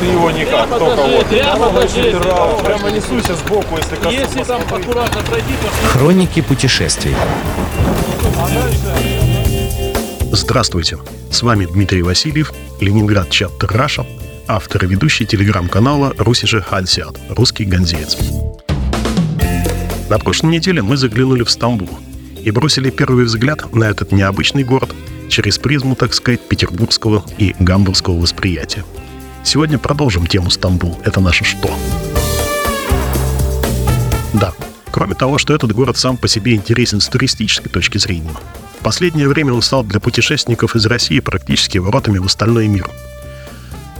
Ты его никак, только вот. прямо покажи. Прямо, прямо несуйся сбоку, если коснусь. Если там аккуратно пройти, то Хроники путешествий. Здравствуйте, с вами Дмитрий Васильев, Ленинград Чаттер Раша, автор и ведущий телеграм-канала Русиже Хансиат, русский ганзеец. На прошлой неделе мы заглянули в Стамбул и бросили первый взгляд на этот необычный город через призму, так сказать, петербургского и гамбургского восприятия. Сегодня продолжим тему Стамбул. Это наше что? Да, кроме того, что этот город сам по себе интересен с туристической точки зрения. В последнее время он стал для путешественников из России практически воротами в остальной мир.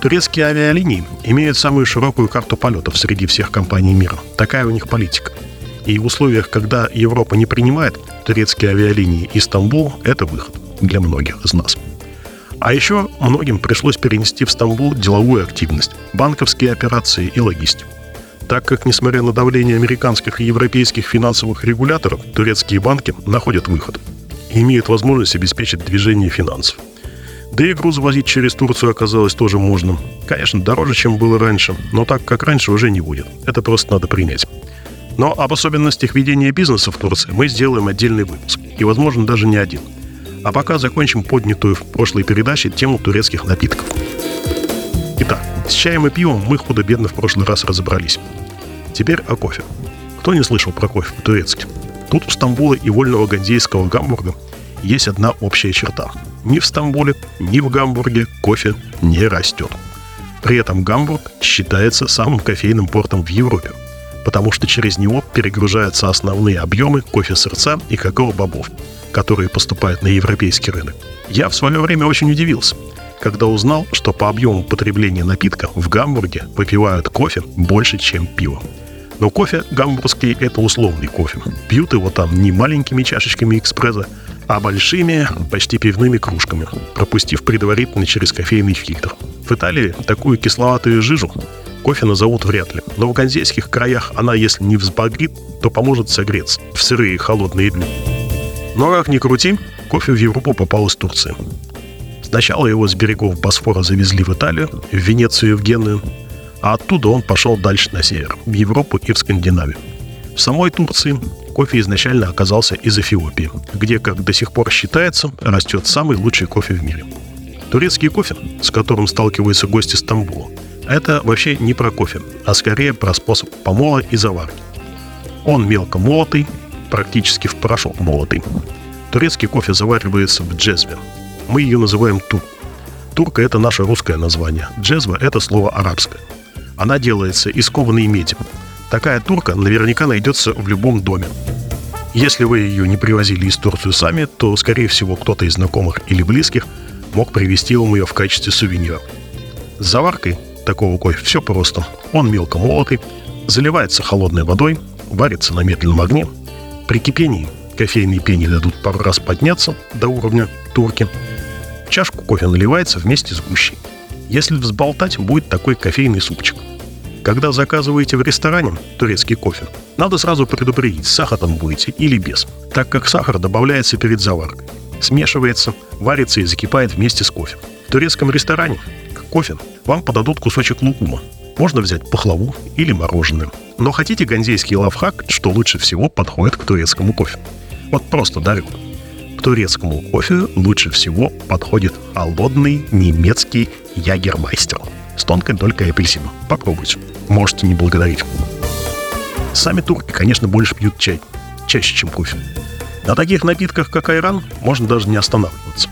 Турецкие авиалинии имеют самую широкую карту полетов среди всех компаний мира. Такая у них политика. И в условиях, когда Европа не принимает турецкие авиалинии Стамбул, это выход для многих из нас. А еще многим пришлось перенести в Стамбул деловую активность, банковские операции и логистику. Так как, несмотря на давление американских и европейских финансовых регуляторов, турецкие банки находят выход и имеют возможность обеспечить движение финансов. Да и груз возить через Турцию оказалось тоже можно. Конечно, дороже, чем было раньше, но так, как раньше, уже не будет. Это просто надо принять. Но об особенностях ведения бизнеса в Турции мы сделаем отдельный выпуск. И, возможно, даже не один. А пока закончим поднятую в прошлой передаче тему турецких напитков. Итак, с чаем и пивом мы худо-бедно в прошлый раз разобрались. Теперь о кофе. Кто не слышал про кофе по-турецки? Тут у Стамбула и вольного гандейского Гамбурга есть одна общая черта. Ни в Стамбуле, ни в Гамбурге кофе не растет. При этом Гамбург считается самым кофейным портом в Европе, потому что через него перегружаются основные объемы кофе-сырца и какао-бобов, которые поступают на европейский рынок. Я в свое время очень удивился, когда узнал, что по объему потребления напитка в Гамбурге выпивают кофе больше, чем пиво. Но кофе гамбургский – это условный кофе. Пьют его там не маленькими чашечками экспресса, а большими, почти пивными кружками, пропустив предварительно через кофейный фильтр. В Италии такую кисловатую жижу кофе назовут вряд ли, но в ганзейских краях она, если не взбодрит, то поможет согреться в сырые и холодные дни. Но как ни крути, кофе в Европу попал из Турции. Сначала его с берегов Босфора завезли в Италию, в Венецию и в Геную, а оттуда он пошел дальше на север, в Европу и в Скандинавию. В самой Турции кофе изначально оказался из Эфиопии, где, как до сих пор считается, растет самый лучший кофе в мире. Турецкий кофе, с которым сталкиваются гости Стамбула, это вообще не про кофе, а скорее про способ помола и заварки. Он мелко молотый, практически в порошок молотый. Турецкий кофе заваривается в джезве. Мы ее называем тур. Турка – это наше русское название. Джезва – это слово арабское. Она делается из кованой меди. Такая турка наверняка найдется в любом доме. Если вы ее не привозили из Турции сами, то, скорее всего, кто-то из знакомых или близких мог привезти вам ее в качестве сувенира. С заваркой такого кофе все просто. Он мелко молотый, заливается холодной водой, варится на медленном огне. При кипении кофейные пени дадут пару раз подняться до уровня турки. Чашку кофе наливается вместе с гущей. Если взболтать, будет такой кофейный супчик. Когда заказываете в ресторане турецкий кофе, надо сразу предупредить, с сахаром будете или без, так как сахар добавляется перед заваркой. Смешивается, варится и закипает вместе с кофе. В турецком ресторане к кофе вам подадут кусочек лукума. Можно взять пахлаву или мороженое. Но хотите ганзейский лавхак, что лучше всего подходит к турецкому кофе? Вот просто дарю. К турецкому кофе лучше всего подходит холодный немецкий ягермайстер с тонкой долькой апельсина. Попробуйте. Можете не благодарить. Сами турки, конечно, больше пьют чай. Чаще, чем кофе. На таких напитках, как айран, можно даже не останавливаться.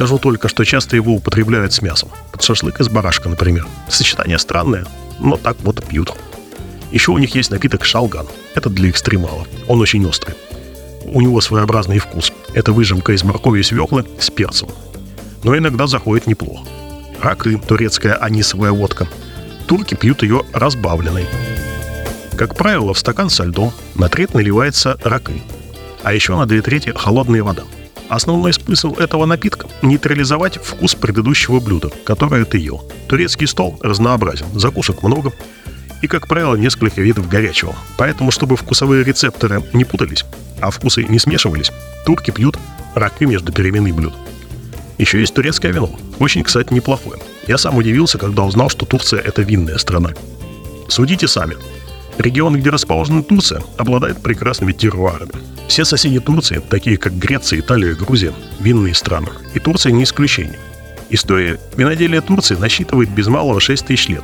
Скажу только, что часто его употребляют с мясом. Под шашлык из барашка, например. Сочетание странное, но так вот пьют. Еще у них есть напиток шалган. Это для экстремалов. Он очень острый. У него своеобразный вкус. Это выжимка из моркови и свеклы с перцем. Но иногда заходит неплохо. Ракы, турецкая анисовая водка. Турки пьют ее разбавленной. Как правило, в стакан со льдом на треть наливается ракы, а еще на две трети холодная вода. Основной смысл этого напитка – нейтрализовать вкус предыдущего блюда, которое ты ел. Турецкий стол разнообразен, закусок много и, как правило, несколько видов горячего. Поэтому, чтобы вкусовые рецепторы не путались, а вкусы не смешивались, турки пьют ракы между переменной блюд. Еще есть турецкое вино. Очень, кстати, неплохое. Я сам удивился, когда узнал, что Турция – это винная страна. Судите сами. Регион, где расположена Турция, обладает прекрасными терруарами. Все соседи Турции, такие как Греция, Италия Грузия, винные страны. И Турция не исключение. История виноделия Турции насчитывает без малого 6 тысяч лет.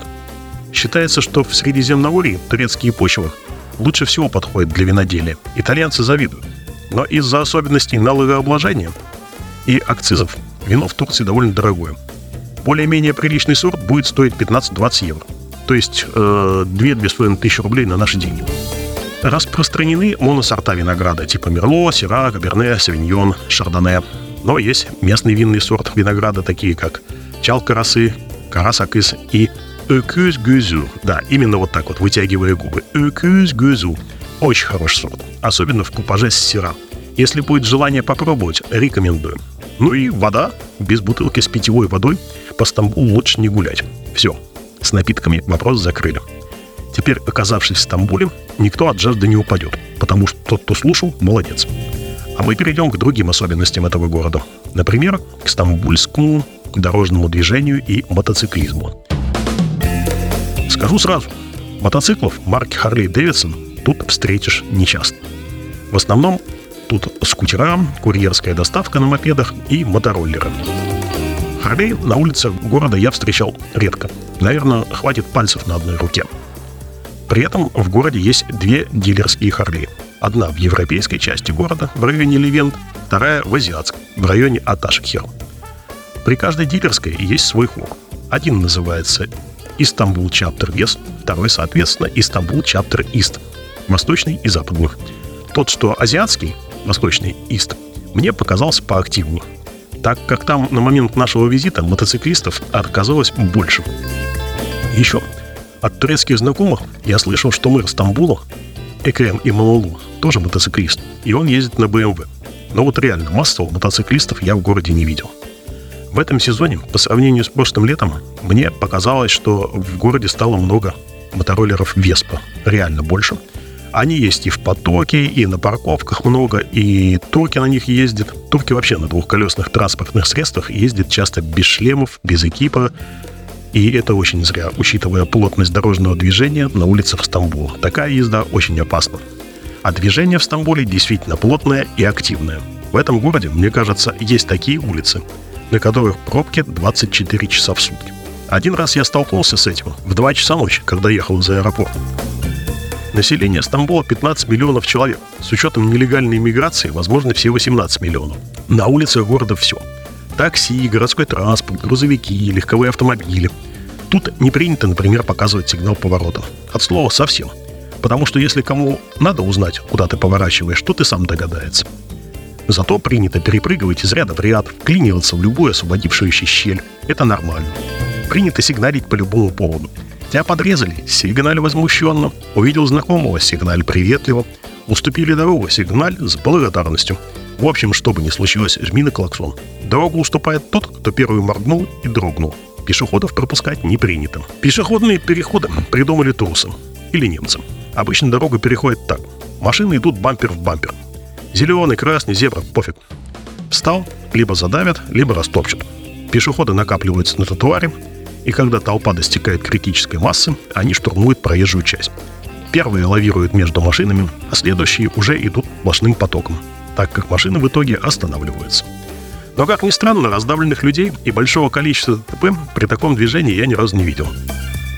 Считается, что в Средиземноморье турецкие почвы лучше всего подходят для виноделия. Итальянцы завидуют. Но из-за особенностей налогообложения и акцизов вино в Турции довольно дорогое. Более-менее приличный сорт будет стоить 15-20 евро. То есть э, 2-2,5 тысячи рублей на наши деньги. Распространены моносорта винограда типа Мерло, Сира, Каберне, Савиньон, Шардоне. Но есть местный винный сорт винограда, такие как Чалкарасы, Карасакыс и Öküz Гюзу. Да, именно вот так вот, вытягивая губы. Öküz Гюзу. Очень хороший сорт, особенно в купаже с Сира. Если будет желание попробовать, рекомендую. Ну и вода. Без бутылки с питьевой водой по Стамбулу лучше не гулять. Все, с напитками вопрос закрыли. Теперь, оказавшись в Стамбуле, никто от жажды не упадет, потому что тот, кто слушал, молодец. А мы перейдем к другим особенностям этого города. Например, к стамбульскому дорожному движению и мотоциклизму. Скажу сразу, мотоциклов марки Harley Davidson тут встретишь нечасто. В основном тут скутера, курьерская доставка на мопедах и мотороллеры. Харлей на улицах города я встречал редко. Наверное, хватит пальцев на одной руке. При этом в городе есть две дилерские Харли. Одна в европейской части города, в районе Левент, вторая в азиатской, в районе Аташкхир. При каждой дилерской есть свой флаг. Один называется Истанбул Чаптер Вест, второй, соответственно, Истанбул Чаптер Ист, восточный и западный. Тот, что азиатский, восточный Ист, мне показался поактивнее, так как там на момент нашего визита мотоциклистов оказалось больше. Еще от турецких знакомых я слышал, что мэр Стамбула, Экрем Имамулу, тоже мотоциклист, и он ездит на BMW. Но вот реально массово мотоциклистов я в городе не видел. В этом сезоне, по сравнению с прошлым летом, мне показалось, что в городе стало много мотороллеров Веспа. Реально больше. Они есть и в потоке, и на парковках много, и турки на них ездят. Турки вообще на двухколесных транспортных средствах ездят часто без шлемов, без экипа. И это очень зря, учитывая плотность дорожного движения на улицах Стамбула. Такая езда очень опасна. А движение в Стамбуле действительно плотное и активное. В этом городе, мне кажется, есть такие улицы, на которых пробки 24 часа в сутки. Один раз я столкнулся с этим в 2 часа ночи, когда ехал из аэропорта. Население Стамбула 15 миллионов человек. С учетом нелегальной иммиграции, возможно, все 18 миллионов. На улицах города все. Такси, городской транспорт, грузовики, легковые автомобили. Тут не принято, например, показывать сигнал поворота. От слова совсем. Потому что если кому надо узнать, куда ты поворачиваешь, то ты сам догадается. Зато принято перепрыгивать из ряда в ряд, вклиниваться в любую освободившуюся щель. Это нормально. Принято сигналить по любому поводу. Тебя подрезали, сигналь возмущенно. Увидел знакомого, сигналь приветливо. Уступили дорогу, сигналь с благодарностью. В общем, что бы ни случилось, жми на клаксон. Дорогу уступает тот, кто первый моргнул и дрогнул. Пешеходов пропускать не принято. Пешеходные переходы придумали турсы или немцы. Обычно дорога переходит так. Машины идут бампер в бампер. Зеленый, красный, зебра, пофиг. Встал, либо задавят, либо растопчут. Пешеходы накапливаются на тротуаре, и когда толпа достигает критической массы, они штурмуют проезжую часть. Первые лавируют между машинами, а следующие уже идут сплошным потоком, так как машины в итоге останавливаются. Но, как ни странно, раздавленных людей и большого количества ТП при таком движении я ни разу не видел.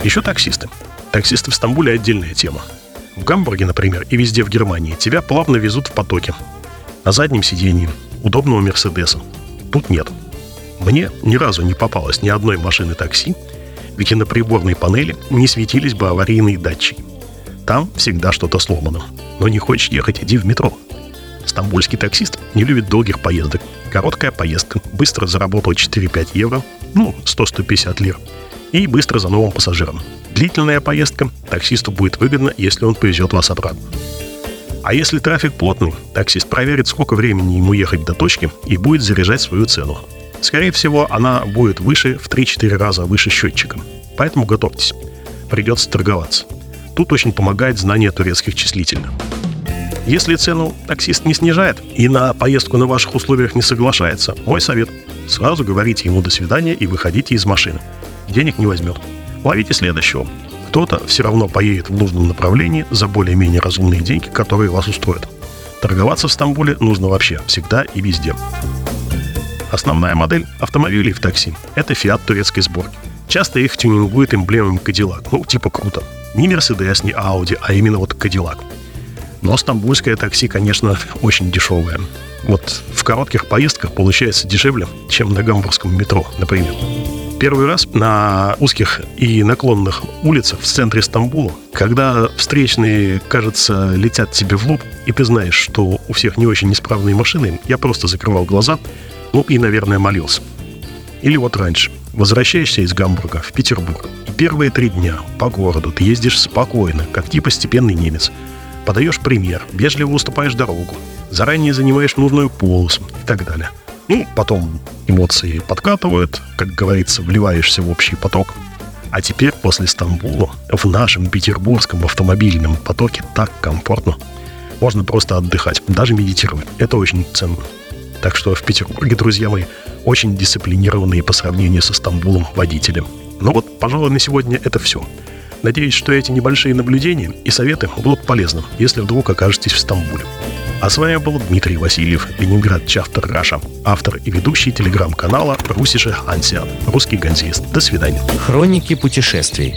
Еще таксисты. Таксисты в Стамбуле отдельная тема. В Гамбурге, например, и везде в Германии тебя плавно везут в потоке. На заднем сиденье, удобного Мерседеса. Тут нет. Мне ни разу не попалось ни одной машины такси, ведь и на приборной панели не светились бы аварийные датчики. Там всегда что-то сломано. Но не хочешь ехать, иди в метро. Стамбульский таксист не любит долгих поездок. Короткая поездка, быстро заработал 4-5 евро, ну, 100-150 лир, и быстро за новым пассажиром. Длительная поездка таксисту будет выгодна, если он повезет вас обратно. А если трафик плотный, таксист проверит, сколько времени ему ехать до точки и будет заряжать свою цену. Скорее всего, она будет выше в 3-4 раза выше счетчика. Поэтому готовьтесь. Придется торговаться. Тут очень помогает знание турецких числительных. Если цену таксист не снижает и на поездку на ваших условиях не соглашается, мой совет – сразу говорите ему «до свидания» и выходите из машины. денег не возьмет. Ловите следующего. Кто-то все равно поедет в нужном направлении за более-менее разумные деньги, которые вас устроят. Торговаться в Стамбуле нужно вообще, всегда и везде. Основная модель автомобилей в такси – это Fiat турецкой сборки. Часто их тюнингуют эмблемами Cadillac, ну, типа круто. Не Mercedes, не Audi, а именно вот Cadillac. Но стамбульское такси, конечно, очень дешевое. Вот в коротких поездках получается дешевле, чем на гамбургском метро, например. Первый раз на узких и наклонных улицах в центре Стамбула, когда встречные, кажется, летят тебе в лоб, и ты знаешь, что у всех не очень исправные машины, я просто закрывал глаза, ну и, наверное, молился. Или вот раньше. Возвращаешься из Гамбурга в Петербург, и первые три дня по городу ты ездишь спокойно, как типа степенный немец. Подаешь пример, вежливо уступаешь дорогу, заранее занимаешь нужную полосу и так далее. Ну, потом эмоции подкатывают, как говорится, вливаешься в общий поток. А теперь после Стамбула в нашем петербургском автомобильном потоке так комфортно. Можно просто отдыхать, даже медитировать. Это очень ценно. Так что в Петербурге, друзья мои, очень дисциплинированные по сравнению со Стамбулом водители. Ну вот, пожалуй, на сегодня это все. Надеюсь, что эти небольшие наблюдения и советы будут полезны, если вдруг окажетесь в Стамбуле. А с вами был Дмитрий Васильев, Ленинград Чафтер Раша, автор и ведущий телеграм-канала Русише Ансиат, русский ганзист. До свидания. Хроники путешествий.